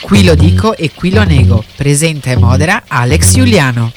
Qui lo dico e qui lo nego. Presenta e modera Alex Giuliano.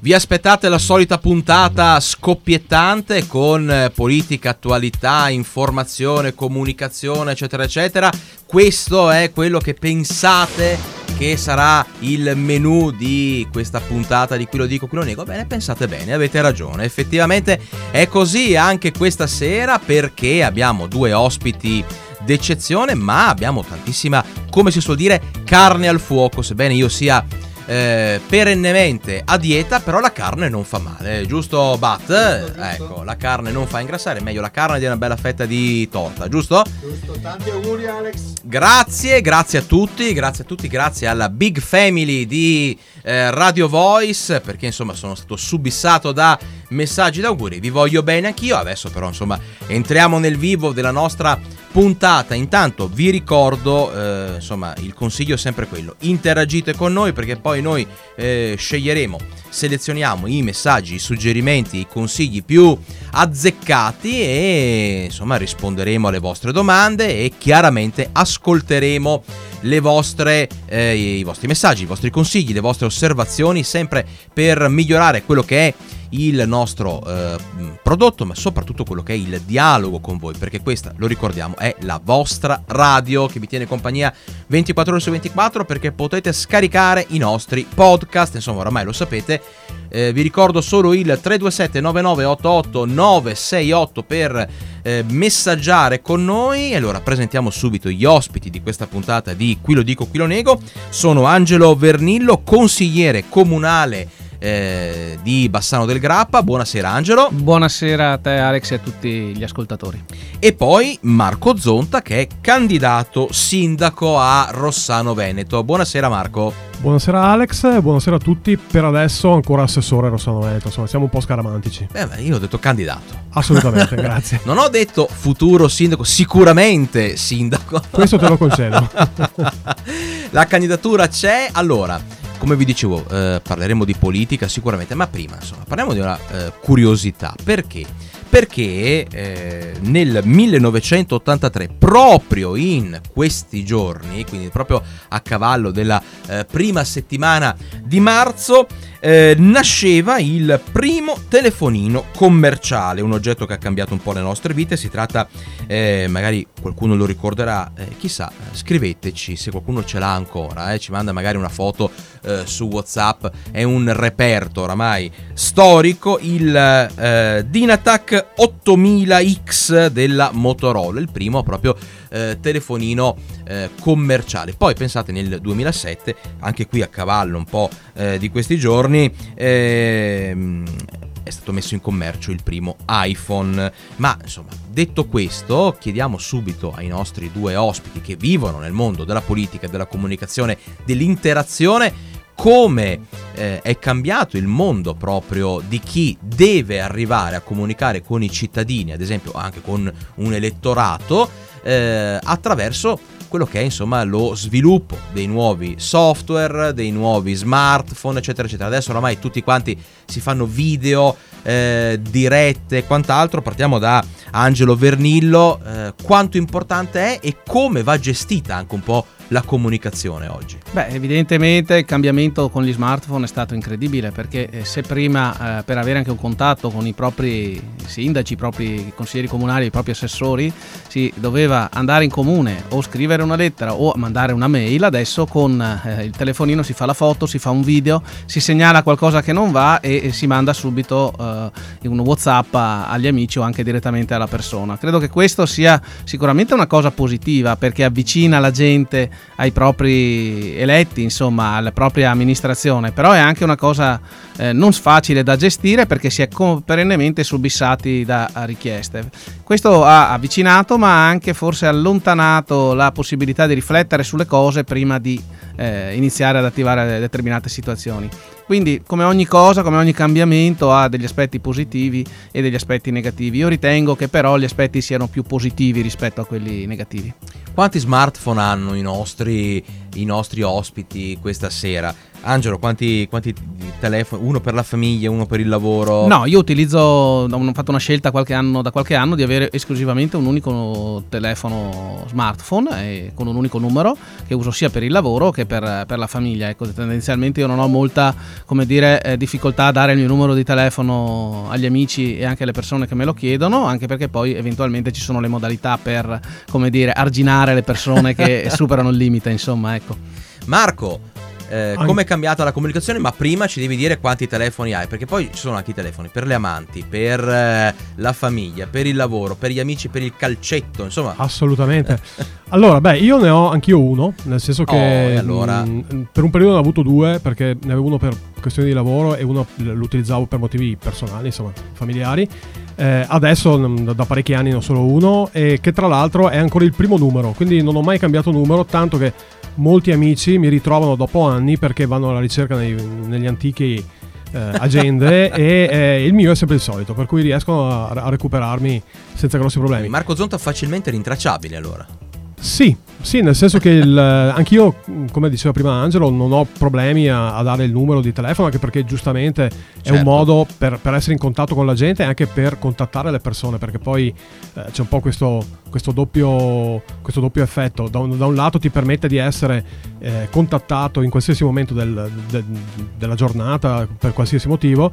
Vi aspettate la solita puntata scoppiettante con eh, politica, attualità, informazione, comunicazione, eccetera, eccetera. Questo è quello che pensate che sarà il menu di questa puntata di qui lo dico, qui lo nego. Bene, pensate bene, avete ragione. Effettivamente è così anche questa sera perché abbiamo due ospiti d'eccezione, ma abbiamo tantissima, come si suol dire, carne al fuoco, sebbene io sia eh, perennemente a dieta, però la carne non fa male, giusto Bat? Giusto, giusto. Ecco, la carne non fa ingrassare, è meglio la carne di una bella fetta di torta, giusto? Giusto, tanti auguri Alex. Grazie, grazie a tutti, grazie a tutti, grazie alla big family di eh, Radio Voice, perché insomma sono stato subissato da messaggi d'auguri, vi voglio bene anch'io, adesso però insomma entriamo nel vivo della nostra puntata. Intanto vi ricordo, eh, insomma, il consiglio è sempre quello: interagite con noi perché poi noi eh, sceglieremo, selezioniamo i messaggi, i suggerimenti, i consigli più azzeccati e insomma risponderemo alle vostre domande e chiaramente ascolteremo le vostre, eh, i vostri messaggi, i vostri consigli, le vostre osservazioni sempre per migliorare quello che è il nostro eh, prodotto, ma soprattutto quello che è il dialogo con voi, perché questa, lo ricordiamo, è la vostra radio che vi tiene compagnia 24 ore su 24 perché potete scaricare i nostri podcast, insomma oramai lo sapete. Eh, vi ricordo solo il 327 9988 968 per eh, messaggiare con noi. Allora presentiamo subito gli ospiti di questa puntata di Qui lo dico, qui lo nego. Sono Angelo Vernillo, consigliere comunale eh, di Bassano del Grappa. Buonasera Angelo. Buonasera a te Alex e a tutti gli ascoltatori. E poi Marco Zonta che è candidato sindaco a Rossano Veneto. Buonasera Marco. Buonasera Alex buonasera a tutti. Per adesso ancora assessore a Rossano Veneto, insomma siamo un po' scaramantici. Eh beh, io ho detto candidato. Assolutamente, grazie. Non ho detto futuro sindaco, sicuramente sindaco. Questo te lo concedo. La candidatura c'è. Allora, come vi dicevo, eh, parleremo di politica sicuramente, ma prima, insomma, parliamo di una eh, curiosità. Perché? Perché eh, nel 1983, proprio in questi giorni, quindi proprio a cavallo della eh, prima settimana di marzo, eh, nasceva il primo telefonino commerciale, un oggetto che ha cambiato un po' le nostre vite, si tratta, eh, magari qualcuno lo ricorderà, eh, chissà, scriveteci se qualcuno ce l'ha ancora, eh, ci manda magari una foto eh, su Whatsapp, è un reperto oramai storico, il Dynatac 8000X della Motorola, il primo proprio eh, telefonino eh, commerciale. Poi pensate nel 2007, anche qui a cavallo un po' eh, di questi giorni, ehm, è stato messo in commercio il primo iPhone. Ma insomma, detto questo, chiediamo subito ai nostri due ospiti che vivono nel mondo della politica, della comunicazione, dell'interazione come eh, è cambiato il mondo proprio di chi deve arrivare a comunicare con i cittadini, ad esempio anche con un elettorato, eh, attraverso quello che è insomma lo sviluppo dei nuovi software, dei nuovi smartphone, eccetera, eccetera. Adesso oramai tutti quanti si fanno video, eh, dirette e quant'altro. Partiamo da Angelo Vernillo. Eh, quanto importante è e come va gestita anche un po' la comunicazione oggi? Beh, evidentemente il cambiamento con gli smartphone è stato incredibile perché eh, se prima eh, per avere anche un contatto con i propri sindaci, i propri consiglieri comunali, i propri assessori, si doveva andare in comune o scrivere una lettera o mandare una mail, adesso con eh, il telefonino si fa la foto, si fa un video, si segnala qualcosa che non va e, e si manda subito eh, un WhatsApp agli amici o anche direttamente alla persona. Credo che questo sia sicuramente una cosa positiva perché avvicina la gente ai propri eletti, insomma, alla propria amministrazione, però è anche una cosa eh, non facile da gestire perché si è perennemente subissati da richieste. Questo ha avvicinato ma ha anche forse allontanato la possibilità di riflettere sulle cose prima di eh, iniziare ad attivare determinate situazioni. Quindi, come ogni cosa, come ogni cambiamento, ha degli aspetti positivi e degli aspetti negativi. Io ritengo che però gli aspetti siano più positivi rispetto a quelli negativi. Quanti smartphone hanno i nostri, i nostri ospiti questa sera? Angelo, quanti, quanti telefoni, uno per la famiglia, uno per il lavoro? No, io utilizzo, ho fatto una scelta qualche anno, da qualche anno di avere esclusivamente un unico telefono smartphone con un unico numero che uso sia per il lavoro che per, per la famiglia. Ecco, tendenzialmente io non ho molta come dire, eh, difficoltà a dare il mio numero di telefono agli amici e anche alle persone che me lo chiedono, anche perché poi eventualmente ci sono le modalità per come dire, arginare le persone che superano il limite, insomma, ecco. Marco, eh, come è cambiata la comunicazione, ma prima ci devi dire quanti telefoni hai, perché poi ci sono anche i telefoni per le amanti, per eh, la famiglia, per il lavoro, per gli amici, per il calcetto, insomma. Assolutamente. allora, beh, io ne ho anch'io uno, nel senso che oh, allora... mh, mm, per un periodo ne ho avuto due, perché ne avevo uno per questioni di lavoro e uno lo utilizzavo per motivi personali, insomma, familiari. Eh, adesso da parecchi anni ne ho solo uno e che tra l'altro è ancora il primo numero, quindi non ho mai cambiato numero, tanto che molti amici mi ritrovano dopo anni perché vanno alla ricerca nei, negli antichi eh, agende e eh, il mio è sempre il solito, per cui riescono a, a recuperarmi senza grossi problemi. Marco Zonta facilmente rintracciabile allora. Sì, sì, nel senso che il, anch'io, come diceva prima Angelo, non ho problemi a, a, dare il numero di telefono, anche perché giustamente certo. è un certo. modo per, per, essere in contatto con la gente e anche per contattare le persone, perché poi eh, c'è un po' questo, questo, doppio, questo doppio, effetto. Da un, da un, lato ti permette di essere eh, contattato in qualsiasi momento del, de, della giornata, per qualsiasi motivo,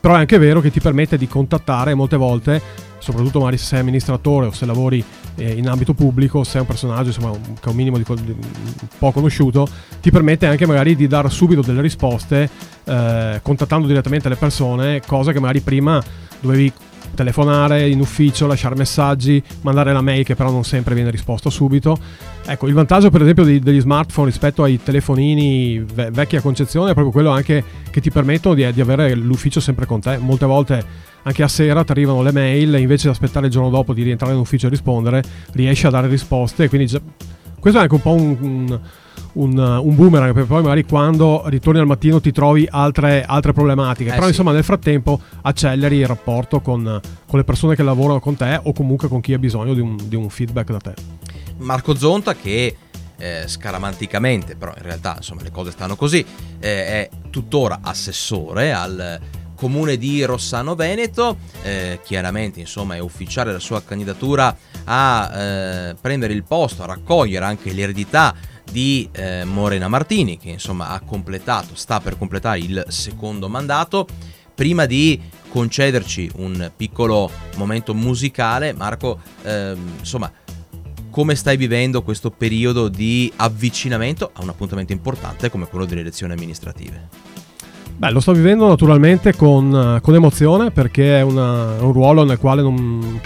però è anche vero che ti permette di contattare molte volte soprattutto magari se sei amministratore o se lavori eh, in ambito pubblico, se è un personaggio insomma, che ha un minimo di, di, po' conosciuto, ti permette anche magari di dare subito delle risposte eh, contattando direttamente le persone, cosa che magari prima dovevi telefonare in ufficio, lasciare messaggi, mandare la mail che però non sempre viene risposto subito. Ecco, il vantaggio per esempio degli smartphone rispetto ai telefonini ve- vecchia concezione è proprio quello anche che ti permettono di, di avere l'ufficio sempre con te. Molte volte anche a sera ti arrivano le mail e invece di aspettare il giorno dopo di rientrare in ufficio e rispondere, riesci a dare risposte. Quindi già, questo è anche un po' un, un, un, un, boomerang, perché poi magari quando ritorni al mattino ti trovi altre, altre problematiche. Eh Però sì. insomma nel frattempo acceleri il rapporto con, con, le persone che lavorano con te o comunque con chi ha bisogno di un, di un feedback da te. Marco Zonta che eh, scaramanticamente, però in realtà insomma le cose stanno così, eh, è tuttora assessore al comune di Rossano Veneto, eh, chiaramente insomma è ufficiale la sua candidatura a eh, prendere il posto, a raccogliere anche l'eredità di eh, Morena Martini che insomma ha completato, sta per completare il secondo mandato. Prima di concederci un piccolo momento musicale, Marco, ehm, insomma, come stai vivendo questo periodo di avvicinamento a un appuntamento importante come quello delle elezioni amministrative? Beh, lo sto vivendo naturalmente con, con emozione perché è una, un ruolo nel quale non,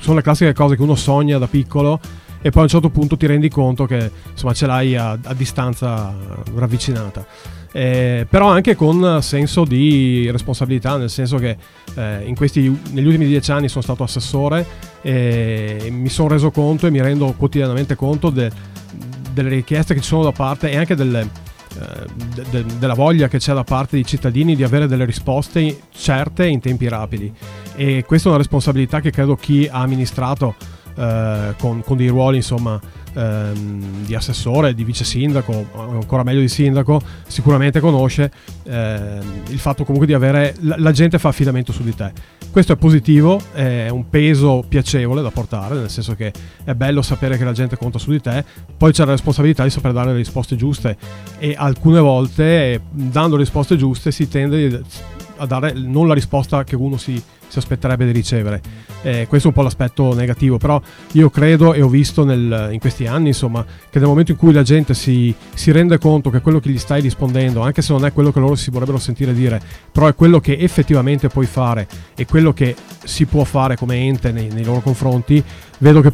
sono le classiche cose che uno sogna da piccolo e poi a un certo punto ti rendi conto che insomma ce l'hai a, a distanza ravvicinata. Eh, però anche con senso di responsabilità, nel senso che eh, questi, negli ultimi dieci anni sono stato assessore e mi sono reso conto e mi rendo quotidianamente conto de, delle richieste che ci sono da parte e anche delle, eh, de, de, della voglia che c'è da parte dei cittadini di avere delle risposte certe in tempi rapidi e questa è una responsabilità che credo chi ha amministrato eh, con, con, dei ruoli insomma ehm, di assessore, di vice sindaco, ancora meglio di sindaco, sicuramente conosce ehm, il fatto comunque di avere la, la, gente fa affidamento su di te. Questo è positivo, è un peso piacevole da portare, nel senso che è bello sapere che la gente conta su di te, poi c'è la responsabilità di saper dare le risposte giuste e alcune volte dando risposte giuste si tende a dare non la risposta che uno si, si aspetterebbe di ricevere. Eh, questo è un po' l'aspetto negativo, però io credo e ho visto nel, in questi anni insomma, che nel momento in cui la gente si, si, rende conto che quello che gli stai rispondendo, anche se non è quello che loro si vorrebbero sentire dire, però è quello che effettivamente puoi fare e quello che si può fare come ente nei, nei loro confronti, vedo che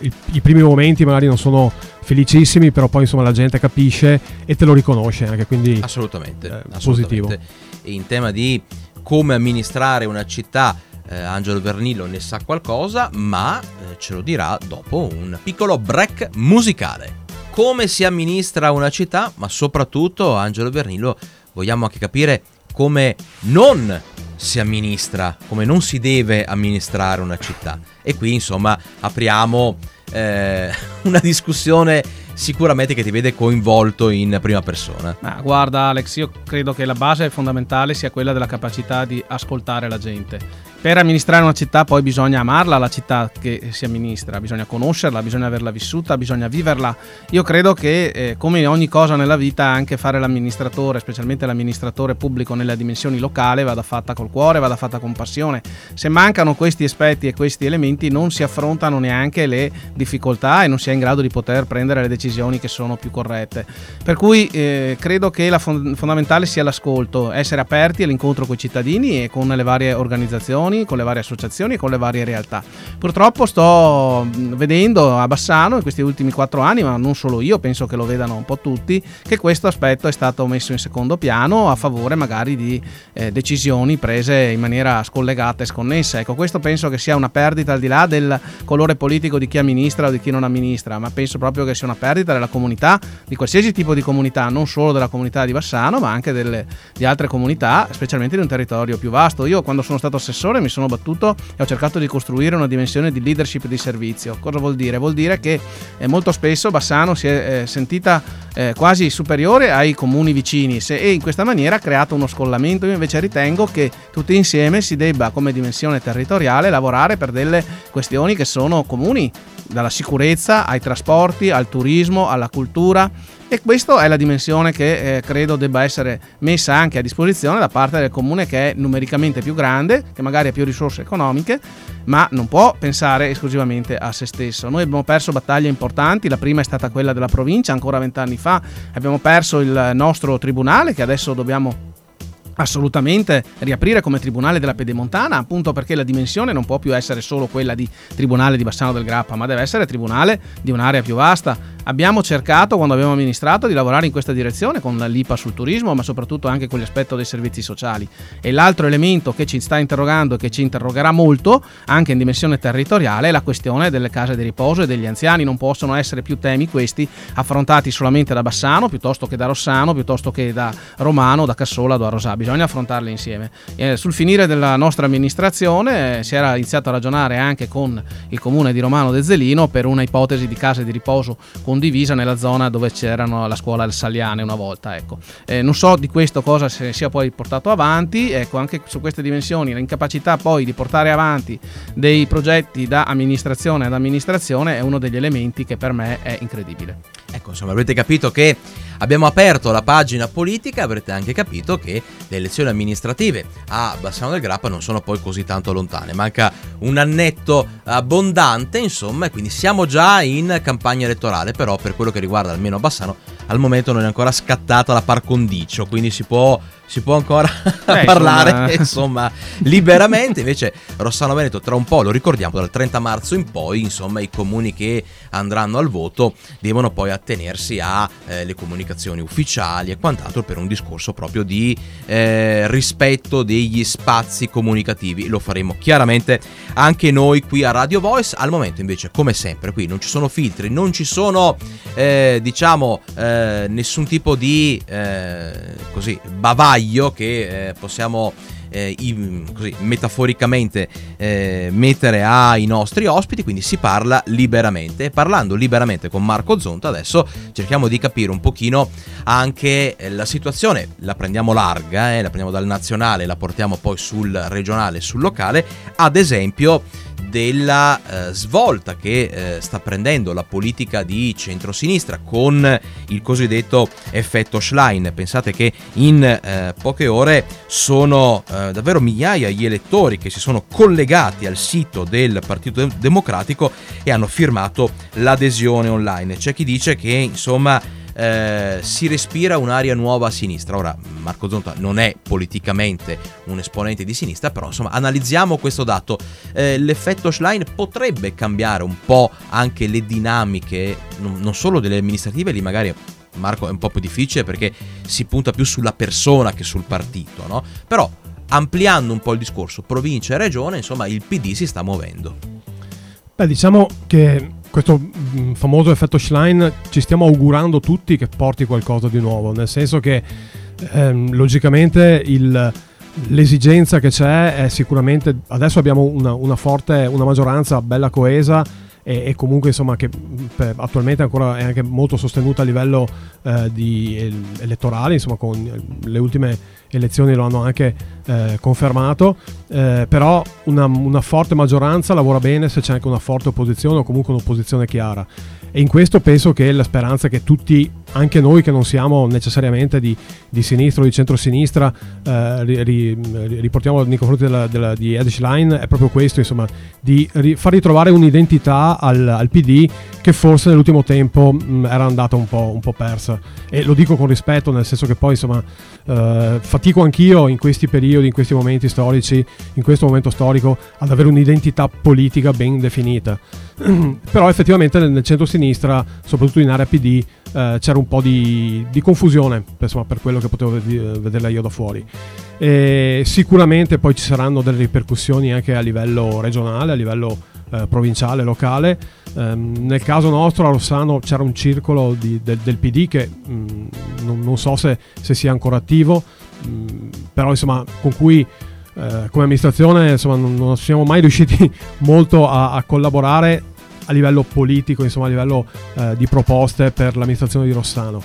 i, i primi momenti magari non sono felicissimi, però poi insomma la gente capisce e te lo riconosce anche, quindi assolutamente, eh, assolutamente. positivo. In tema di come amministrare una città, eh, Angelo Vernillo ne sa qualcosa, ma eh, ce lo dirà dopo un piccolo break musicale. Come si amministra una città, ma soprattutto Angelo Vernillo vogliamo anche capire come non si amministra, come non si deve amministrare una città. E qui insomma apriamo eh, una discussione sicuramente che ti vede coinvolto in prima persona. Ma guarda Alex, io credo che la base fondamentale sia quella della capacità di ascoltare la gente per amministrare una città poi bisogna amarla la città che si amministra, bisogna conoscerla, bisogna averla vissuta, bisogna viverla. Io credo che eh, come ogni cosa nella vita anche fare l'amministratore, specialmente l'amministratore pubblico nelle dimensioni locali, vada fatta col cuore, vada fatta con passione. Se mancano questi aspetti e questi elementi non si affrontano neanche le difficoltà e non si è in grado di poter prendere le decisioni che sono più corrette. Per cui eh, credo che la fond- fondamentale sia l'ascolto, essere aperti all'incontro con i cittadini e con le varie organizzazioni comuni, con le varie associazioni e con le varie realtà. Purtroppo sto vedendo a Bassano in questi ultimi quattro anni, ma non solo io, penso che lo vedano un po' tutti, che questo aspetto è stato messo in secondo piano a favore magari di eh, decisioni prese in maniera scollegata e sconnessa. Ecco, questo penso che sia una perdita al di là del colore politico di chi amministra o di chi non amministra, ma penso proprio che sia una perdita della comunità, di qualsiasi tipo di comunità, non solo della comunità di Bassano, ma anche delle, di altre comunità, specialmente di un territorio più vasto. Io quando sono stato assessore mi sono battuto e ho cercato di costruire una dimensione di leadership di servizio. Cosa vuol dire? Vuol dire che eh, molto spesso Bassano si è eh, sentita eh, quasi superiore ai comuni vicini e in questa maniera ha creato uno scollamento. Io invece ritengo che tutti insieme si debba come dimensione territoriale lavorare per delle questioni che sono comuni, dalla sicurezza ai trasporti, al turismo, alla cultura e questa è la dimensione che eh, credo debba essere messa anche a disposizione da parte del comune che è numericamente più grande, che magari ha più risorse economiche, ma non può pensare esclusivamente a se stesso. Noi abbiamo perso battaglie importanti, la prima è stata quella della provincia ancora vent'anni fa, abbiamo perso il nostro tribunale che adesso dobbiamo assolutamente riaprire come tribunale della Pedemontana, appunto perché la dimensione non può più essere solo quella di tribunale di Bassano del Grappa, ma deve essere tribunale di un'area più vasta. Abbiamo cercato, quando abbiamo amministrato, di lavorare in questa direzione con l'IPA sul turismo, ma soprattutto anche con l'aspetto dei servizi sociali. E l'altro elemento che ci sta interrogando e che ci interrogerà molto, anche in dimensione territoriale, è la questione delle case di riposo e degli anziani. Non possono essere più temi questi affrontati solamente da Bassano, piuttosto che da Rossano, piuttosto che da Romano, da Cassola, da Rosà. Bisogna affrontarle insieme. E sul finire della nostra amministrazione eh, si era iniziato a ragionare anche con il comune di Romano de Zelino per una ipotesi di case di riposo con condivisa nella zona dove c'erano la scuola del Saliane una volta. Ecco. Eh, non so di questo cosa si sia poi portato avanti, ecco, anche su queste dimensioni l'incapacità poi di portare avanti dei progetti da amministrazione ad amministrazione è uno degli elementi che per me è incredibile. Ecco, insomma, avrete capito che abbiamo aperto la pagina politica, avrete anche capito che le elezioni amministrative a Bassano del Grappa non sono poi così tanto lontane. Manca un annetto abbondante, insomma, e quindi siamo già in campagna elettorale, però per quello che riguarda almeno Bassano, al momento non è ancora scattata la par condicio, quindi si può si può ancora eh, parlare insomma. insomma. liberamente invece Rossano Veneto tra un po' lo ricordiamo dal 30 marzo in poi insomma i comuni che andranno al voto devono poi attenersi alle eh, comunicazioni ufficiali e quant'altro per un discorso proprio di eh, rispetto degli spazi comunicativi. Lo faremo chiaramente anche noi qui a Radio Voice. Al momento invece come sempre qui non ci sono filtri non ci sono eh, diciamo eh, nessun tipo di eh, così bavaglio che eh, possiamo eh, in, così, metaforicamente eh, mettere ai nostri ospiti, quindi si parla liberamente. E parlando liberamente con Marco Zonta, adesso cerchiamo di capire un pochino anche eh, la situazione, la prendiamo larga, eh, la prendiamo dal nazionale, la portiamo poi sul regionale, sul locale, ad esempio della eh, svolta che eh, sta prendendo la politica di centrosinistra con il cosiddetto effetto Schlein. Pensate che in eh, poche ore sono eh, davvero migliaia gli elettori che si sono collegati al sito del Partito Democratico e hanno firmato l'adesione online. C'è chi dice che insomma eh, si respira un'aria nuova a sinistra. Ora, Marco Zonta non è politicamente un esponente di sinistra, però insomma analizziamo questo dato. Eh, l'effetto Schlein potrebbe cambiare un po' anche le dinamiche, non, solo delle amministrative, lì magari Marco è un po' più difficile perché si punta più sulla persona che sul partito, no? Però ampliando un po' il discorso provincia e regione, insomma il PD si sta muovendo. Beh, diciamo che questo mm, famoso effetto Schlein ci stiamo augurando tutti che porti qualcosa di nuovo, nel senso che ehm, logicamente il, l'esigenza che c'è è sicuramente, adesso abbiamo una, una forte, una maggioranza bella coesa e, e comunque insomma che per, attualmente ancora è anche molto sostenuta a livello eh, di, el, elettorale, insomma con le ultime elezioni lo hanno anche eh, confermato, eh, però una, una, forte maggioranza lavora bene se c'è anche una forte opposizione o comunque un'opposizione chiara. E in questo penso che la speranza che tutti, anche noi che non siamo necessariamente di, di sinistra o di centrosinistra, eh, ri, ri, riportiamo nei confronti della, della, di Edish Line, è proprio questo, insomma, di ri, far ritrovare un'identità al, al, PD che forse nell'ultimo tempo mh, era andata un po', un po', persa. E lo dico con rispetto, nel senso che poi, insomma, eh, fatico anch'io in questi periodi, in questi momenti storici, in questo momento storico, ad avere un'identità politica ben definita. Però effettivamente nel, centro-sinistra, soprattutto in area PD, eh, c'era un po' di, di confusione, insomma, per quello che potevo vedere io da fuori. E sicuramente poi ci saranno delle ripercussioni anche a livello regionale, a livello eh, provinciale, locale. Um, nel caso nostro a Rossano c'era un circolo di, del, del, PD che um, non, non, so se, se, sia ancora attivo, um, però insomma con cui eh, come amministrazione insomma, non, non, siamo mai riusciti molto a, a, collaborare a livello politico, insomma a livello eh, di proposte per l'amministrazione di Rossano.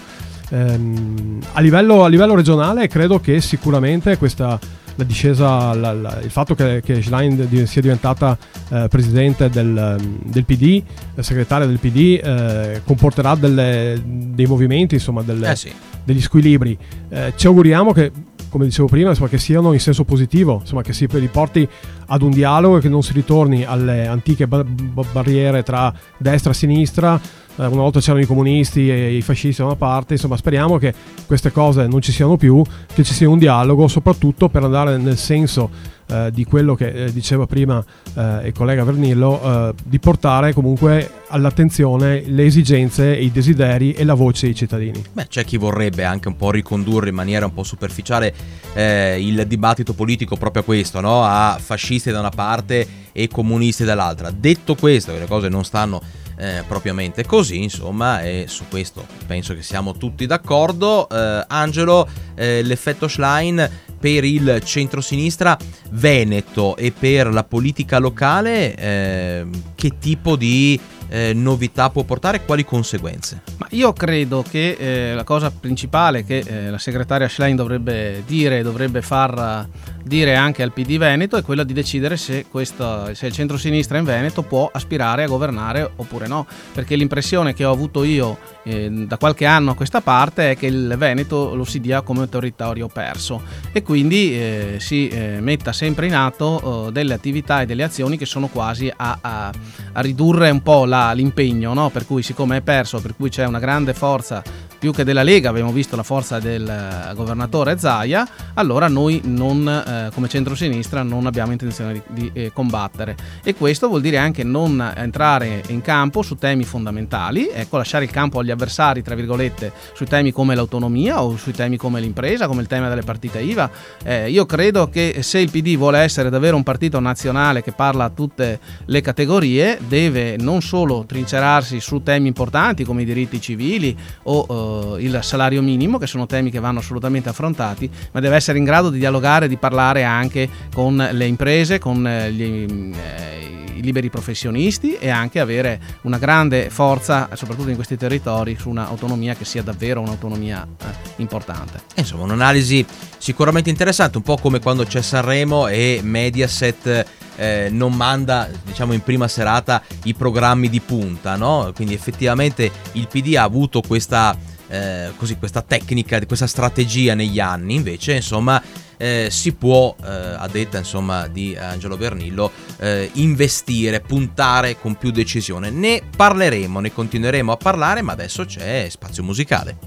Ehm, a, livello, a livello regionale credo che sicuramente questa la discesa, la, la, il fatto che, che Schlein sia diventata eh, presidente del, del, PD, eh, segretaria del PD, eh, comporterà delle, dei movimenti, insomma, delle, eh sì. degli squilibri. Eh, ci auguriamo che, come dicevo prima, insomma, che siano in senso positivo, insomma, che si riporti ad un dialogo e che non si ritorni alle antiche bar- barriere tra destra e sinistra. Eh, una volta c'erano i comunisti e i fascisti da una parte, insomma speriamo che queste cose non ci siano più, che ci sia un dialogo, soprattutto per andare nel senso eh, di quello che eh, diceva prima eh, il collega Vernillo, eh, di portare comunque all'attenzione le esigenze, i desideri e la voce dei cittadini. Beh, c'è chi vorrebbe anche un po' ricondurre in maniera un po' superficiale il dibattito politico proprio a questo, no? a fascisti da una parte e comunisti dall'altra. Detto questo, che le cose non stanno eh, propriamente così, insomma, e su questo penso che siamo tutti d'accordo. Eh, Angelo, eh, l'effetto Schlein per il centrosinistra veneto e per la politica locale, eh, che tipo di eh, novità può portare quali conseguenze? Ma io credo che eh, la cosa principale che eh, la segretaria Schlein dovrebbe dire, dovrebbe far dire anche al PD Veneto è quella di decidere se, questo, se il centro-sinistra in Veneto può aspirare a governare oppure no, perché l'impressione che ho avuto io eh, da qualche anno a questa parte è che il Veneto lo si dia come territorio perso e quindi eh, si eh, metta sempre in atto eh, delle attività e delle azioni che sono quasi a, a, a ridurre un po' la, l'impegno, no? per cui siccome è perso, per cui c'è una grande forza più che della Lega, abbiamo visto la forza del eh, governatore Zaia, allora noi non, eh, come centrosinistra non abbiamo intenzione di, di eh, combattere. E questo vuol dire anche non entrare in campo su temi fondamentali, ecco, lasciare il campo agli avversari, tra virgolette, sui temi come l'autonomia o sui temi come l'impresa, come il tema delle partite IVA. Eh, io credo che se il PD vuole essere davvero un partito nazionale che parla a tutte le categorie, deve non solo trincerarsi su temi importanti come i diritti civili o eh, il salario minimo, che sono temi che vanno assolutamente affrontati, ma deve essere in grado di dialogare, di parlare anche con le imprese, con eh, gli, eh, i liberi professionisti e anche avere una grande forza, soprattutto in questi territori, su un'autonomia che sia davvero un'autonomia eh, importante. Insomma, un'analisi sicuramente interessante, un po' come quando c'è Sanremo e Mediaset eh, non manda diciamo in prima serata i programmi di punta, no? Quindi effettivamente il PD ha avuto questa eh, così, questa tecnica, questa strategia negli anni, invece insomma eh, si può, eh, a detta insomma di Angelo Bernillo, eh, investire, puntare con più decisione. Ne parleremo, ne continueremo a parlare, ma adesso c'è spazio musicale.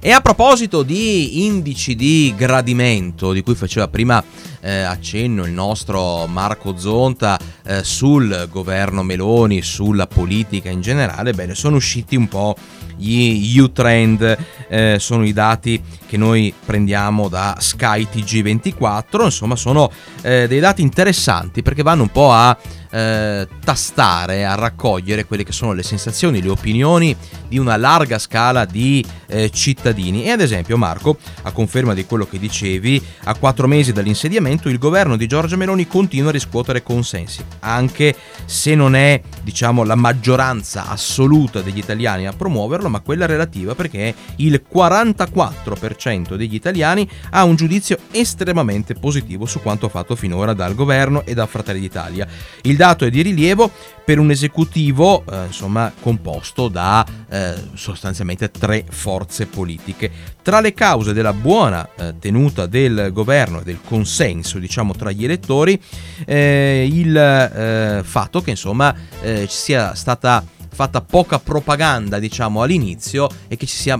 E a proposito di indici di gradimento, di cui faceva prima eh, accenno il nostro Marco Zonta eh, sul governo Meloni, sulla politica in generale, bene, sono usciti un po' gli U-Trend eh, sono i dati che noi prendiamo da Sky TG24, insomma sono eh, dei dati interessanti perché vanno un po' a eh, tastare, a raccogliere quelle che sono le sensazioni, le opinioni di una larga scala di eh, cittadini e ad esempio Marco, a conferma di quello che dicevi, a quattro mesi dall'insediamento il governo di Giorgia Meloni continua a riscuotere consensi, anche se non è, diciamo, la maggioranza assoluta degli italiani a promuoverlo, ma quella relativa perché il 44% degli italiani ha un giudizio estremamente positivo su quanto fatto finora dal governo e da Fratelli d'Italia. Il dato è di rilievo per un esecutivo eh, insomma composto da eh, sostanzialmente tre forze politiche. Tra le cause della buona eh, tenuta del governo e del consenso diciamo tra gli elettori eh, il eh, fatto che insomma eh, sia stata fatta poca propaganda diciamo all'inizio e che ci sia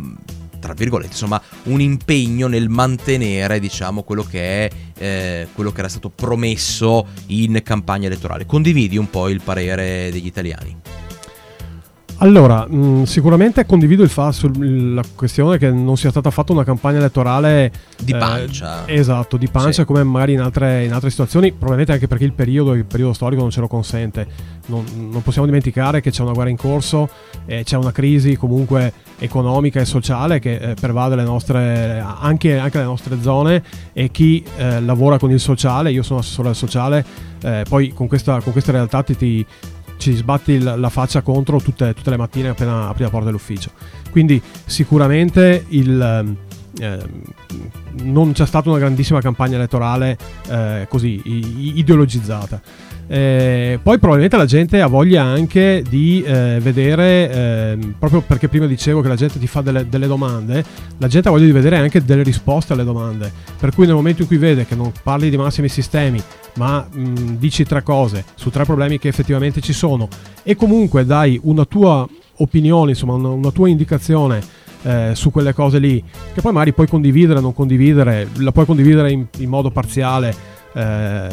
tra virgolette, insomma, un impegno nel mantenere, diciamo, quello che è eh, quello che era stato promesso in campagna elettorale. Condividi un po' il parere degli italiani? Allora, mh, mm, sicuramente condivido il fa- sulla questione che non sia stata fatta una campagna elettorale di eh, pancia. Eh, esatto, di pancia sì. come magari in altre, in altre, situazioni, probabilmente anche perché il periodo, il periodo storico non ce lo consente. Non, non, possiamo dimenticare che c'è una guerra in corso, eh, c'è una crisi comunque economica e sociale che eh, pervade le nostre, anche, anche, le nostre zone e chi eh, lavora con il sociale, io sono assessore al sociale, eh, poi con, questa, con queste realtà ti, ti ci sbatti la faccia contro tutte, tutte le mattine appena apri la porta dell'ufficio. Quindi sicuramente il, eh, non c'è stata una grandissima campagna elettorale eh, così ideologizzata. Eh, poi probabilmente la gente ha voglia anche di eh, vedere, eh, proprio perché prima dicevo che la gente ti fa delle, delle, domande, la gente ha voglia di vedere anche delle risposte alle domande. Per cui nel momento in cui vede che non parli di massimi sistemi, ma mh, dici tre cose su tre problemi che effettivamente ci sono e comunque dai una tua opinione, insomma una, una tua indicazione eh, su quelle cose lì, che poi magari puoi condividere o non condividere, la puoi condividere in, in modo parziale eh,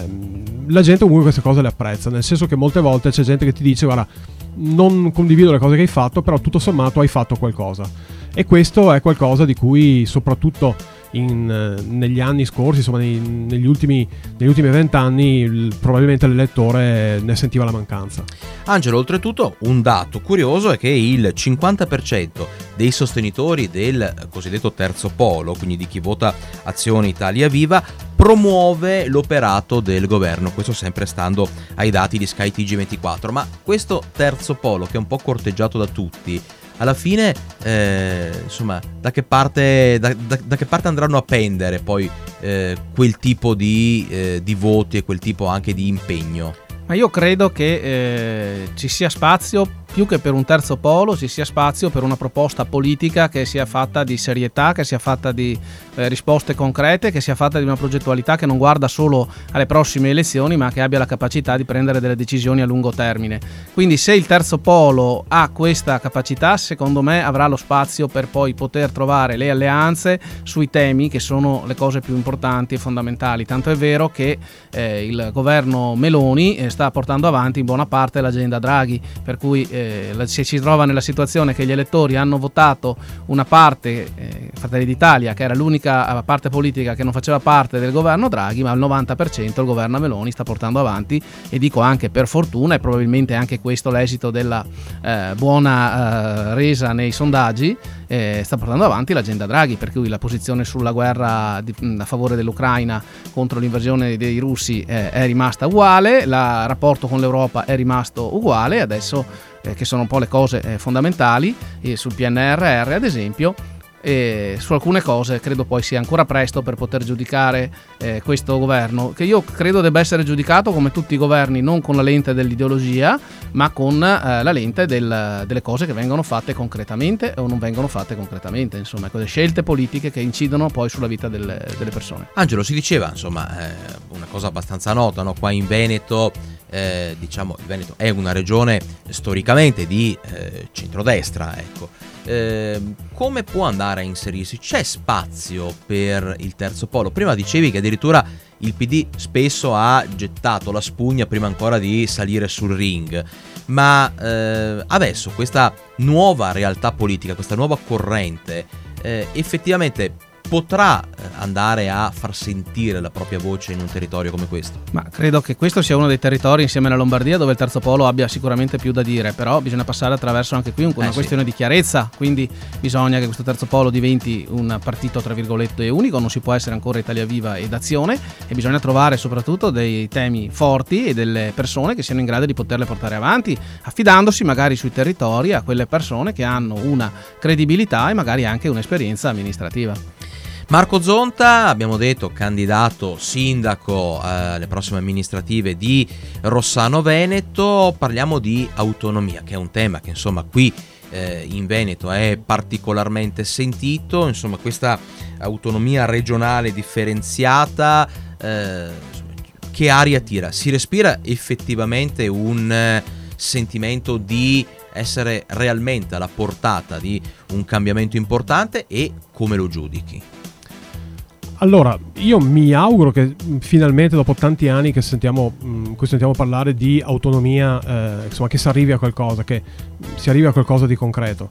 la gente comunque queste cose le apprezza, nel senso che molte volte c'è gente che ti dice guarda non condivido le cose che hai fatto, però tutto sommato hai fatto qualcosa. E questo è qualcosa di cui soprattutto in, eh, negli anni scorsi, insomma nei, negli, ultimi, vent'anni, probabilmente l'elettore ne sentiva la mancanza. Angelo, oltretutto un dato curioso è che il 50% dei sostenitori del cosiddetto terzo polo, quindi di chi vota Azione Italia Viva, promuove l'operato del governo, questo sempre stando ai dati di Sky TG24, ma questo terzo polo che è un po' corteggiato da tutti, alla fine, eh, insomma, da che, parte, da, da, da che, parte, andranno a pendere poi eh, quel tipo di, eh, di, voti e quel tipo anche di impegno? Ma io credo che eh, ci sia spazio più che per un terzo polo ci sia spazio per una proposta politica che sia fatta di serietà, che sia fatta di eh, risposte concrete, che sia fatta di una progettualità che non guarda solo alle prossime elezioni ma che abbia la capacità di prendere delle decisioni a lungo termine. Quindi se il terzo polo ha questa capacità, secondo me avrà lo spazio per poi poter trovare le alleanze sui temi che sono le cose più importanti e fondamentali. Tanto è vero che eh, il governo Meloni eh, sta portando avanti in buona parte l'agenda Draghi, per cui eh, eh, si, si trova nella situazione che gli elettori hanno votato una parte, eh, Fratelli d'Italia, che era l'unica eh, parte politica che non faceva parte del governo Draghi, ma al 90% il governo Meloni sta portando avanti e dico anche per fortuna e probabilmente anche questo l'esito della eh, buona eh, resa nei sondaggi, eh, sta portando avanti l'agenda Draghi, per cui la posizione sulla guerra di, a favore dell'Ucraina contro l'invasione dei russi è rimasta uguale, il rapporto con l'Europa è rimasto uguale, adesso che sono un po' le cose eh, fondamentali, e sul PNRR ad esempio, e su alcune cose credo poi sia ancora presto per poter giudicare eh, questo governo, che io credo debba essere giudicato come tutti i governi non con la lente dell'ideologia, ma con eh, la lente del, delle cose che vengono fatte concretamente o non vengono fatte concretamente, insomma, quelle scelte politiche che incidono poi sulla vita delle, delle persone. Angelo, si diceva, insomma, eh, una cosa abbastanza nota, no? qua in Veneto eh, diciamo il Veneto è una regione storicamente di eh, centrodestra, ecco. Eh, come può andare a inserirsi? C'è spazio per il terzo polo? Prima dicevi che addirittura il PD spesso ha gettato la spugna prima ancora di salire sul ring, ma eh, adesso questa nuova realtà politica, questa nuova corrente, eh, effettivamente potrà eh, andare a far sentire la propria voce in un territorio come questo? Ma credo che questo sia uno dei territori insieme alla Lombardia dove il terzo polo abbia sicuramente più da dire, però bisogna passare attraverso anche qui una Eh, questione di chiarezza, quindi bisogna che questo terzo polo diventi un partito tra virgolette unico, non si può essere ancora Italia Viva ed Azione e bisogna trovare soprattutto dei temi forti e delle persone che siano in grado di poterle portare avanti, affidandosi magari sui territori a quelle persone che hanno una credibilità e magari anche un'esperienza amministrativa. Marco Zonta, abbiamo detto, candidato sindaco eh, alle prossime amministrative di Rossano Veneto, parliamo di autonomia, che è un tema che insomma qui eh, in Veneto è particolarmente sentito, insomma questa autonomia regionale differenziata, eh, che aria tira? Si respira effettivamente un eh, sentimento di essere realmente alla portata di un cambiamento importante e come lo giudichi? Allora, io mi auguro che mh, finalmente dopo tanti anni che sentiamo, mh, cui sentiamo parlare di autonomia, eh, insomma, che si arrivi a qualcosa, che si arrivi a qualcosa di concreto.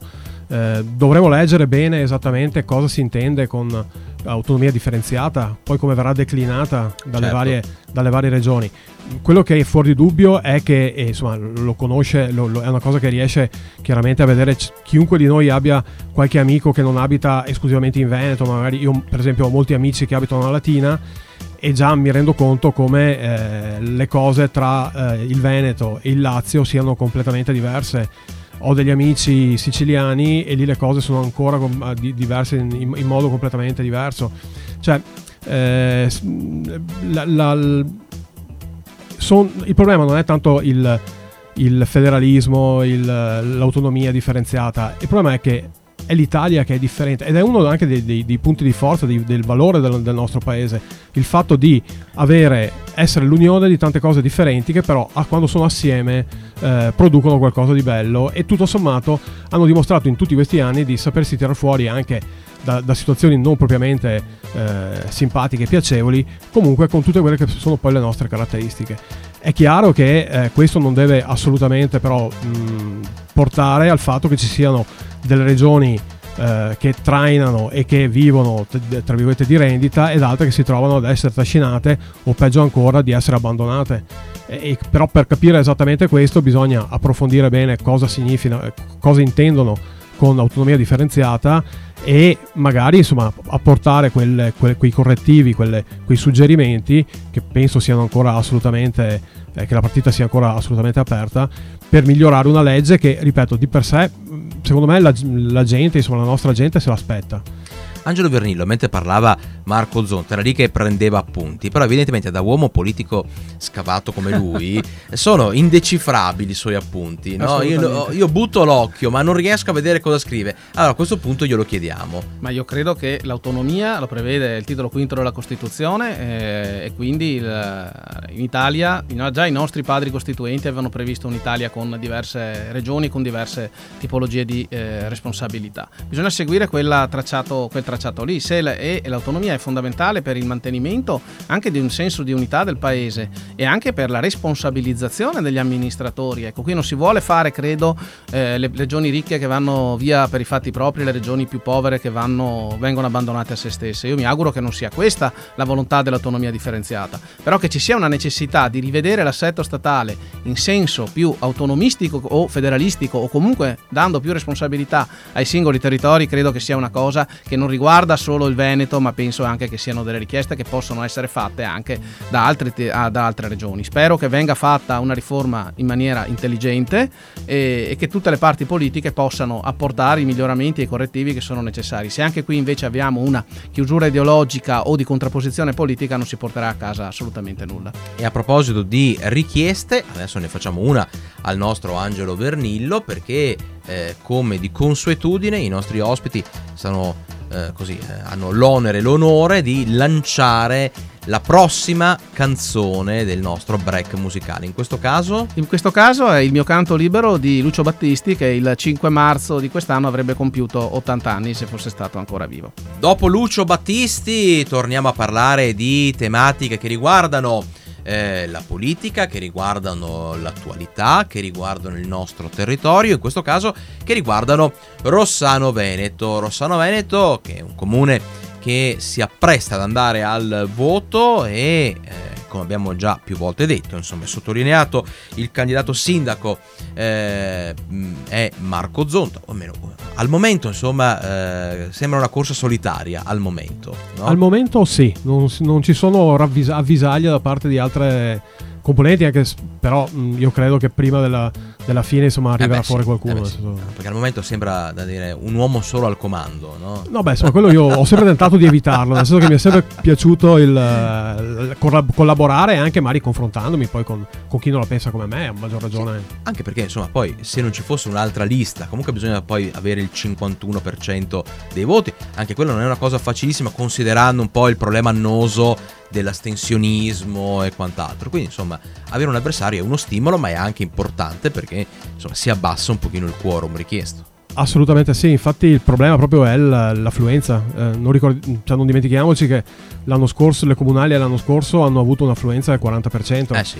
Eh, dovremo leggere bene esattamente cosa si intende con autonomia differenziata, poi come verrà declinata dalle, Certo. varie, dalle varie regioni. Quello che è fuori di dubbio è che, e, insomma, lo conosce, lo- lo- è una cosa che riesce chiaramente a vedere chiunque di noi abbia qualche amico che non abita esclusivamente in Veneto, magari io per esempio ho molti amici che abitano a Latina e già mi rendo conto come eh, le cose tra eh, il Veneto e il Lazio siano completamente diverse. Ho degli amici siciliani e lì le cose sono ancora di- diverse in, in- modo completamente diverso. Cioè, eh, la- la- son- il problema non è tanto il, il federalismo, il- l'autonomia differenziata, il problema è che è l'Italia che è differente ed è uno anche dei, dei- dei punti di forza, di- del valore del, del nostro paese, il fatto di avere, essere l'unione di tante cose differenti che però ah, quando sono assieme eh, producono qualcosa di bello e tutto sommato hanno dimostrato in tutti questi anni di sapersi tirare fuori anche da, da situazioni non propriamente eh, simpatiche e piacevoli, comunque con tutte quelle che sono poi le nostre caratteristiche. È chiaro che eh, questo non deve assolutamente però mh, portare al fatto che ci siano delle regioni eh, che trainano e che vivono tra virgolette di rendita ed altre che si trovano ad essere trascinate o peggio ancora di essere abbandonate. E- però per capire esattamente questo bisogna approfondire bene cosa significa, cosa intendono con autonomia differenziata e magari insomma apportare quelle- que- quei correttivi, quelle- quei suggerimenti che penso siano ancora assolutamente eh, che la partita sia ancora assolutamente aperta per migliorare una legge che ripeto di per sé mh, secondo me la, la gente insomma la nostra gente se l'aspetta Angelo Vernillo, mentre parlava Marco Zonta, era lì che prendeva appunti, però evidentemente da uomo politico scavato come lui sono indecifrabili i suoi appunti. no? Io, io butto l'occhio, ma non riesco a vedere cosa scrive. Allora a questo punto glielo chiediamo. Ma io credo che l'autonomia lo prevede il titolo quinto della Costituzione eh, e quindi il- in Italia già i nostri padri costituenti avevano previsto un'Italia con diverse regioni, con diverse tipologie di eh, responsabilità. Bisogna seguire quella tracciato, quel tracciato lì se la- l'autonomia è fondamentale per il mantenimento anche di un senso di unità del paese e anche per la responsabilizzazione degli amministratori. Ecco, qui non si vuole fare, credo, eh, le regioni ricche che vanno via per i fatti propri, le regioni più povere che vanno- vengono abbandonate a se stesse. Io mi auguro che non sia questa la volontà dell'autonomia differenziata, però che ci sia una necessità di rivedere l'assetto statale in senso più autonomistico o federalistico o comunque dando più responsabilità ai singoli territori, credo che sia una cosa che non riguarda solo il Veneto, ma penso anche che siano delle richieste che possono essere fatte anche da altre, te- ah, da altre regioni. Spero che venga fatta una riforma in maniera intelligente e, e che tutte le parti politiche possano apportare i miglioramenti e i correttivi che sono necessari. Se anche qui invece abbiamo una chiusura ideologica o di contrapposizione politica non si porterà a casa assolutamente nulla. E a proposito di richieste, adesso ne facciamo una al nostro Angelo Vernillo perché eh, come di consuetudine i nostri ospiti sono, eh, così, eh, hanno l'onere e l'onore di lanciare la prossima canzone del nostro break musicale. In questo caso In questo caso è il mio canto libero di Lucio Battisti che il 5 marzo di quest'anno avrebbe compiuto 80 anni se fosse stato ancora vivo. Dopo Lucio Battisti torniamo a parlare di tematiche che riguardano eh, la politica, che riguardano l'attualità, che riguardano il nostro territorio, in questo caso che riguardano Rossano Veneto. Rossano Veneto che è un comune che si appresta ad andare al voto e eh, come abbiamo già più volte detto, insomma, sottolineato il candidato sindaco eh, è Marco Zonta, o almeno al momento insomma eh, sembra una corsa solitaria al momento. No? Al momento sì, non, non ci sono ravvis- avvisaglie da parte di altre componenti, anche però mh, io credo che prima della, della fine insomma arriverà Eh beh, fuori sì, qualcuno. eh beh, sì. Perché al momento sembra da dire un uomo solo al comando, no? No, beh, insomma, quello io ho sempre tentato di evitarlo, nel senso che mi è sempre piaciuto il, il collab- collaborare anche magari confrontandomi poi con, con chi non la pensa come me, a maggior ragione. Anche perché, insomma, poi se non ci fosse un'altra lista, comunque bisogna poi avere il 51% dei voti. Anche quello non è una cosa facilissima, considerando un po' il problema annoso dell'astensionismo e quant'altro. Quindi, insomma, avere un avversario è uno stimolo, ma è anche importante perché insomma, si abbassa un pochino il quorum richiesto. Assolutamente sì, infatti il problema proprio è l'affluenza. Eh, non, ricordi- cioè, non dimentichiamoci che l'anno scorso, le comunali l'anno scorso hanno avuto un'affluenza del 40%. Eh sì.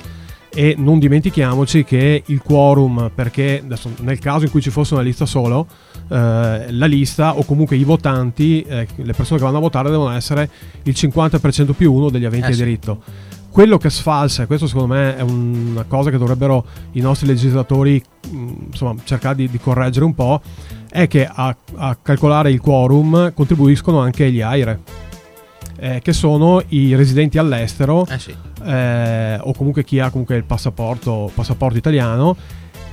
E non dimentichiamoci che il quorum, perché nel caso in cui ci fosse una lista solo, eh, la lista o comunque i votanti, eh, le persone che vanno a votare devono essere il 50% più uno degli aventi Eh sì. diritto. Quello che sfalsa, e questo secondo me è una cosa che dovrebbero i nostri legislatori mh, insomma, cercare di, di correggere un po', è che a, a calcolare il quorum contribuiscono anche gli AIRE, eh, che sono i residenti all'estero Eh sì. eh, o comunque chi ha comunque il passaporto, passaporto italiano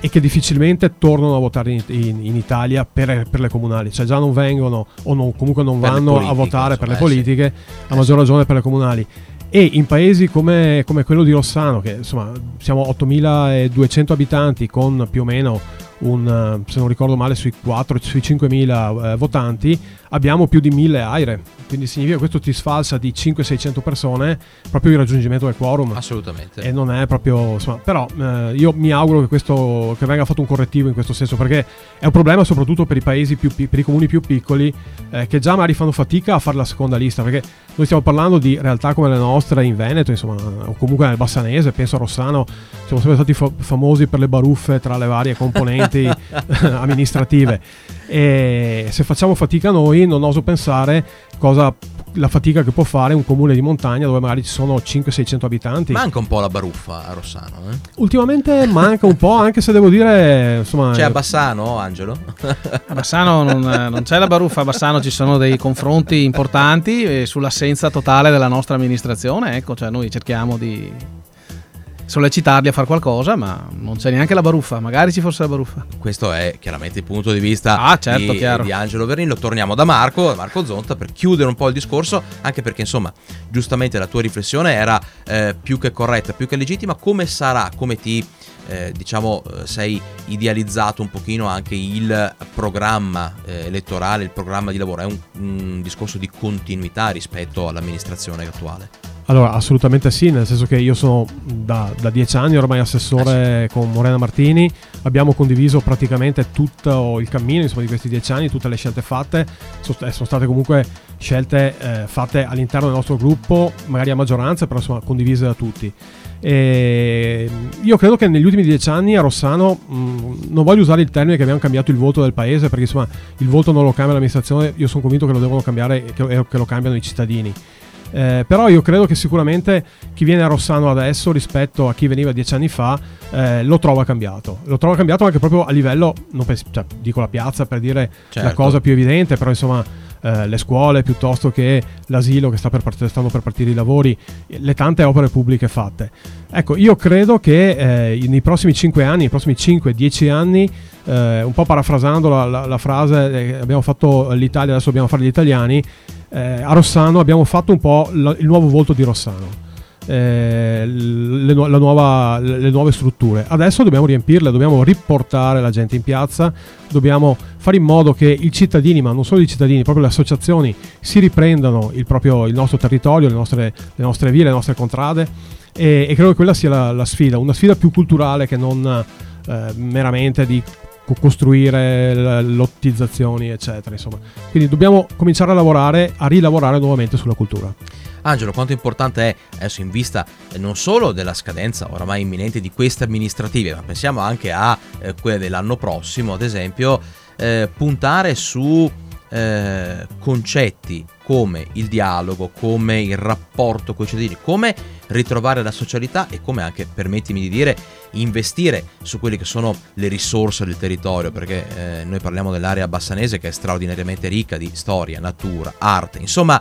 e che difficilmente tornano a votare in, in- in Italia per, per le comunali, cioè già non vengono o non- comunque non Per vanno a votare per le eh, politiche, a Eh, maggior ragione per le comunali. E in paesi come, come quello di Rossano, che insomma siamo 8200 abitanti con più o meno un, eh, se non ricordo male, sui 4, sui 5.000 eh, votanti, abbiamo più di 1000 aire. Quindi significa che questo ti sfalsa di 500-600 persone proprio il raggiungimento del quorum. Assolutamente. E non è proprio. Insomma, però eh, io mi auguro che, questo, che venga fatto un correttivo in questo senso, perché è un problema soprattutto per i paesi più pi- per i comuni più piccoli, eh, che già magari fanno fatica a fare la seconda lista. Perché noi stiamo parlando di realtà come le nostre in Veneto, insomma, o comunque nel Bassanese, penso a Rossano, siamo sempre stati fa- famosi per le baruffe tra le varie componenti amministrative. E se facciamo fatica noi, non oso pensare cosa la fatica che può fare un comune di montagna dove magari ci sono 500-600 abitanti. Manca un po' la baruffa a Rossano. Eh? Ultimamente manca un po', anche se devo dire, insomma, C'è a Bassano, Angelo? A Bassano non, non c'è la baruffa, a Bassano ci sono dei confronti importanti sull'assenza totale della nostra amministrazione. Ecco, cioè noi cerchiamo di sollecitarli a fare qualcosa, ma non c'è neanche la baruffa. Magari ci fosse la baruffa. Questo è chiaramente il punto di vista Ah, certo, di, di Angelo Vernillo. Torniamo da Marco, Marco Zonta, per chiudere un po' il discorso, anche perché insomma, giustamente la tua riflessione era eh, più che corretta, più che legittima. Come sarà, come ti, eh, diciamo, eh, sei idealizzato un pochino anche il programma eh, elettorale, il programma di lavoro? È un, un discorso di continuità rispetto all'amministrazione attuale. Allora, assolutamente sì, nel senso che io sono da, da dieci anni ormai assessore con Morena Martini, abbiamo condiviso praticamente tutto il cammino insomma, di questi dieci anni, tutte le scelte fatte, eh, sono state comunque scelte eh, fatte all'interno del nostro gruppo, magari a maggioranza, però insomma condivise da tutti. E io credo che negli ultimi dieci anni a Rossano, mh, non voglio usare il termine che abbiamo cambiato il voto del paese, perché insomma il voto non lo cambia l'amministrazione, io sono convinto che lo devono cambiare e che, e che lo cambiano i cittadini. Eh, però io credo che sicuramente chi viene a Rossano adesso rispetto a chi veniva dieci anni fa eh, lo trova cambiato. Lo trova cambiato anche proprio a livello, non per- cioè, dico la piazza per dire la Certo. cosa più evidente, però insomma eh, le scuole piuttosto che l'asilo che sta per part- stanno per partire i lavori, le tante opere pubbliche fatte. Ecco, io credo che eh, nei prossimi 5 anni, nei prossimi 5-10 anni, eh, un po' parafrasando la, la- la frase, eh, abbiamo fatto l'Italia, adesso dobbiamo fare gli italiani, eh, a Rossano abbiamo fatto un po' la- il nuovo volto di Rossano. eh, le, nuova- le nuove strutture adesso dobbiamo riempirle dobbiamo riportare la gente in piazza dobbiamo fare in modo che i cittadini ma non solo i cittadini proprio le associazioni si riprendano il, proprio, il nostro territorio le nostre, le nostre vie le nostre contrade e, e credo che quella sia la, la sfida una sfida più culturale che non eh, meramente di costruire lottizzazioni eccetera insomma. Quindi dobbiamo cominciare a lavorare a rilavorare nuovamente sulla cultura. Angelo, quanto importante è adesso in vista eh, non solo della scadenza oramai imminente di queste amministrative, ma pensiamo anche a eh, quelle dell'anno prossimo, ad esempio, eh, puntare su eh, concetti come il dialogo, come il rapporto con i cittadini, come ritrovare la socialità e come anche, permettimi di dire, investire su quelle che sono le risorse del territorio, perché eh, noi parliamo dell'area bassanese che è straordinariamente ricca di storia, natura, arte, insomma,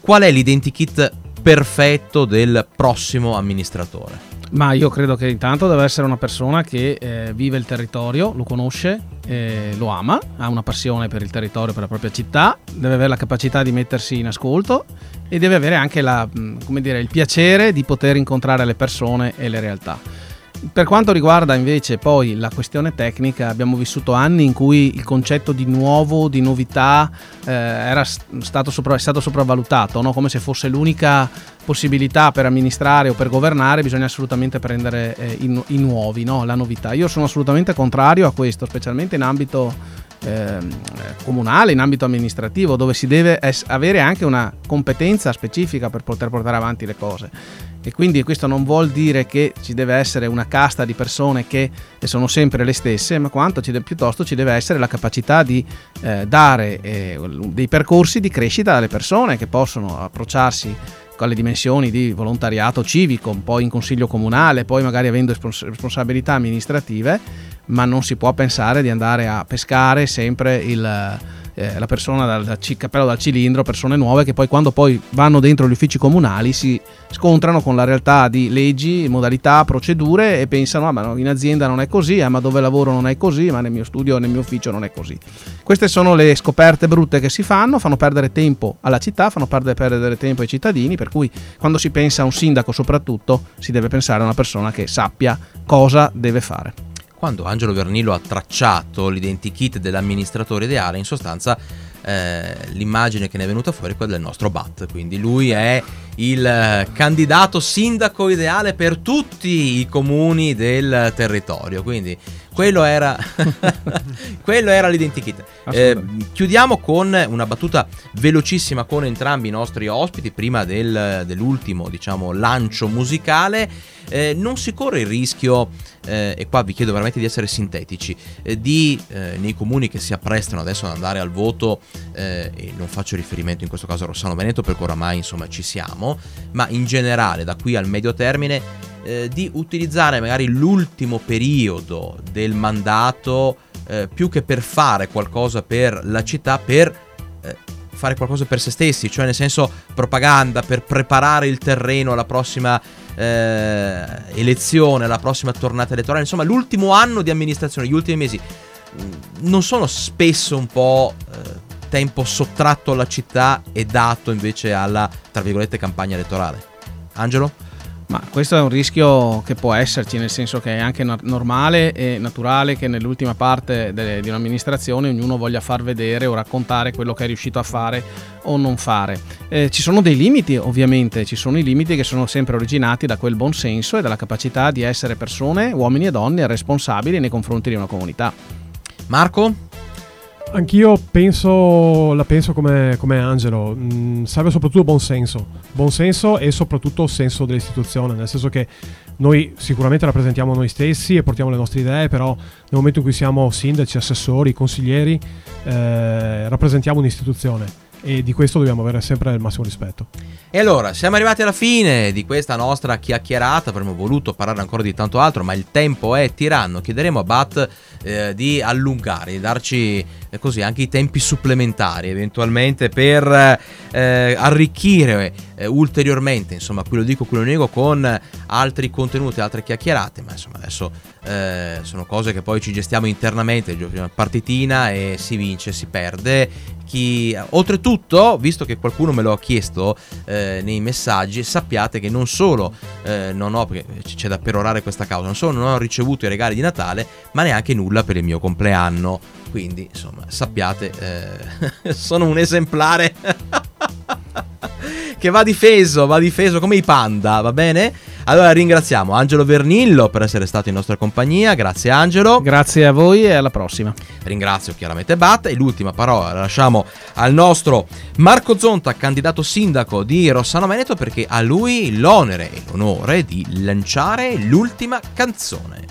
qual è l'identikit perfetto del prossimo amministratore? Ma io credo che intanto deve essere una persona che eh, vive il territorio, lo conosce, eh, lo ama, ha una passione per il territorio, per la propria città, deve avere la capacità di mettersi in ascolto e deve avere anche la, dire, il piacere di poter incontrare le persone e le realtà. Per quanto riguarda invece poi la questione tecnica, abbiamo vissuto anni in cui il concetto di nuovo, di novità, eh, era stato, sopra, è stato sopravvalutato, no? come se fosse l'unica possibilità per amministrare o per governare, bisogna assolutamente prendere eh, i, i, nuovi, no? la novità. Io sono assolutamente contrario a questo, specialmente in ambito eh, comunale, in ambito amministrativo, dove si deve avere anche una competenza specifica per poter portare avanti le cose e quindi questo non vuol dire che ci deve essere una casta di persone che sono sempre le stesse, ma quanto ci de- piuttosto ci deve essere la capacità di eh, dare eh, dei percorsi di crescita alle persone che possono approcciarsi con le dimensioni di volontariato civico, poi in consiglio comunale, poi magari avendo responsabilità amministrative, ma non si può pensare di andare a pescare sempre il eh, la persona dal, dal cappello dal cilindro, persone nuove che poi quando poi vanno dentro gli uffici comunali si scontrano con la realtà di leggi, modalità, procedure e pensano ah, ma in azienda non è così, ah, ma dove lavoro non è così, ma nel mio studio, nel mio ufficio non è così. Queste sono le scoperte brutte che si fanno, fanno perdere tempo alla città, fanno perdere tempo ai cittadini, per cui quando si pensa a un sindaco soprattutto si deve pensare a una persona che sappia cosa deve fare quando Angelo Vernillo ha tracciato l'identikit dell'amministratore ideale, in sostanza eh, l'immagine che ne è venuta fuori è quella del nostro Bat, quindi lui è il eh, candidato sindaco ideale per tutti i comuni del territorio, quindi quello era, quello era l'identikit. Eh, chiudiamo con una battuta velocissima con entrambi i nostri ospiti prima del, dell'ultimo diciamo, lancio musicale. Eh, non si corre il rischio, eh, e qua vi chiedo veramente di essere sintetici, eh, di eh, nei comuni che si apprestano adesso ad andare al voto, eh, e non faccio riferimento in questo caso a Rossano Veneto perché oramai insomma ci siamo, ma in generale da qui al medio termine eh, di utilizzare magari l'ultimo periodo del mandato eh, più che per fare qualcosa per la città, per eh, fare qualcosa per se stessi, cioè nel senso propaganda, per preparare il terreno alla prossima eh, elezione, alla prossima tornata elettorale, insomma l'ultimo anno di amministrazione, gli ultimi mesi, mm, non sono spesso un po' eh, tempo sottratto alla città e dato invece alla, tra virgolette, campagna elettorale. Angelo? Ma questo è un rischio che può esserci, nel senso che è anche normale e naturale che nell'ultima parte de- di un'amministrazione ognuno voglia far vedere o raccontare quello che è riuscito a fare o non fare. Eh, ci sono dei limiti, ovviamente, ci sono i limiti che sono sempre originati da quel buon senso e dalla capacità di essere persone, uomini e donne, responsabili nei confronti di una comunità. Marco? Anch'io penso, la penso come, come Angelo, mm, serve soprattutto buon senso, buon senso e soprattutto senso dell'istituzione, nel senso che noi sicuramente rappresentiamo noi stessi e portiamo le nostre idee, però nel momento in cui siamo sindaci, assessori, consiglieri, eh, rappresentiamo un'istituzione e di questo dobbiamo avere sempre il massimo rispetto. E allora, siamo arrivati alla fine di questa nostra chiacchierata, avremmo voluto parlare ancora di tanto altro, ma il tempo è tiranno. Chiederemo a Bat eh, di allungare, di darci eh, così anche i tempi supplementari eventualmente per eh, arricchire eh, ulteriormente, insomma, qui lo dico, qui lo nego, con altri contenuti, altre chiacchierate, ma insomma adesso eh, sono cose che poi ci gestiamo internamente, partitina e si vince, si perde chi... Oltretutto, visto che qualcuno me lo ha chiesto eh, nei messaggi, sappiate che non solo eh, non ho, perché c'è da perorare questa causa, non solo non ho ricevuto i regali di Natale, ma neanche nulla per il mio compleanno. Quindi, insomma, sappiate, eh, sono un esemplare che va difeso, va difeso come i panda, va bene? Allora ringraziamo Angelo Vernillo per essere stato in nostra compagnia, grazie Angelo. Grazie a voi e alla prossima. Ringrazio chiaramente Bat e l'ultima parola la lasciamo al nostro Marco Zonta, candidato sindaco di Rossano Veneto perché a lui l'onere e l'onore di lanciare l'ultima canzone.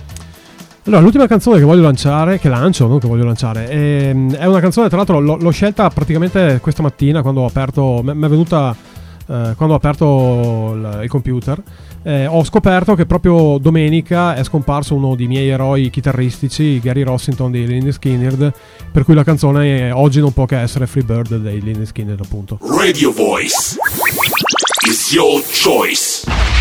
Allora, l'ultima canzone che voglio lanciare, che lancio, non che voglio lanciare, è, è una canzone, tra l'altro l'ho, l'ho scelta praticamente questa mattina quando ho aperto, mi è venuta eh, quando ho aperto il, il computer. Eh, ho scoperto che proprio domenica è scomparso uno dei miei eroi chitarristici, Gary Rossington di Lynyrd Skinner, per cui la canzone oggi non può che essere Free Bird dei Lynyrd Skinner appunto. Radio Voice is your choice.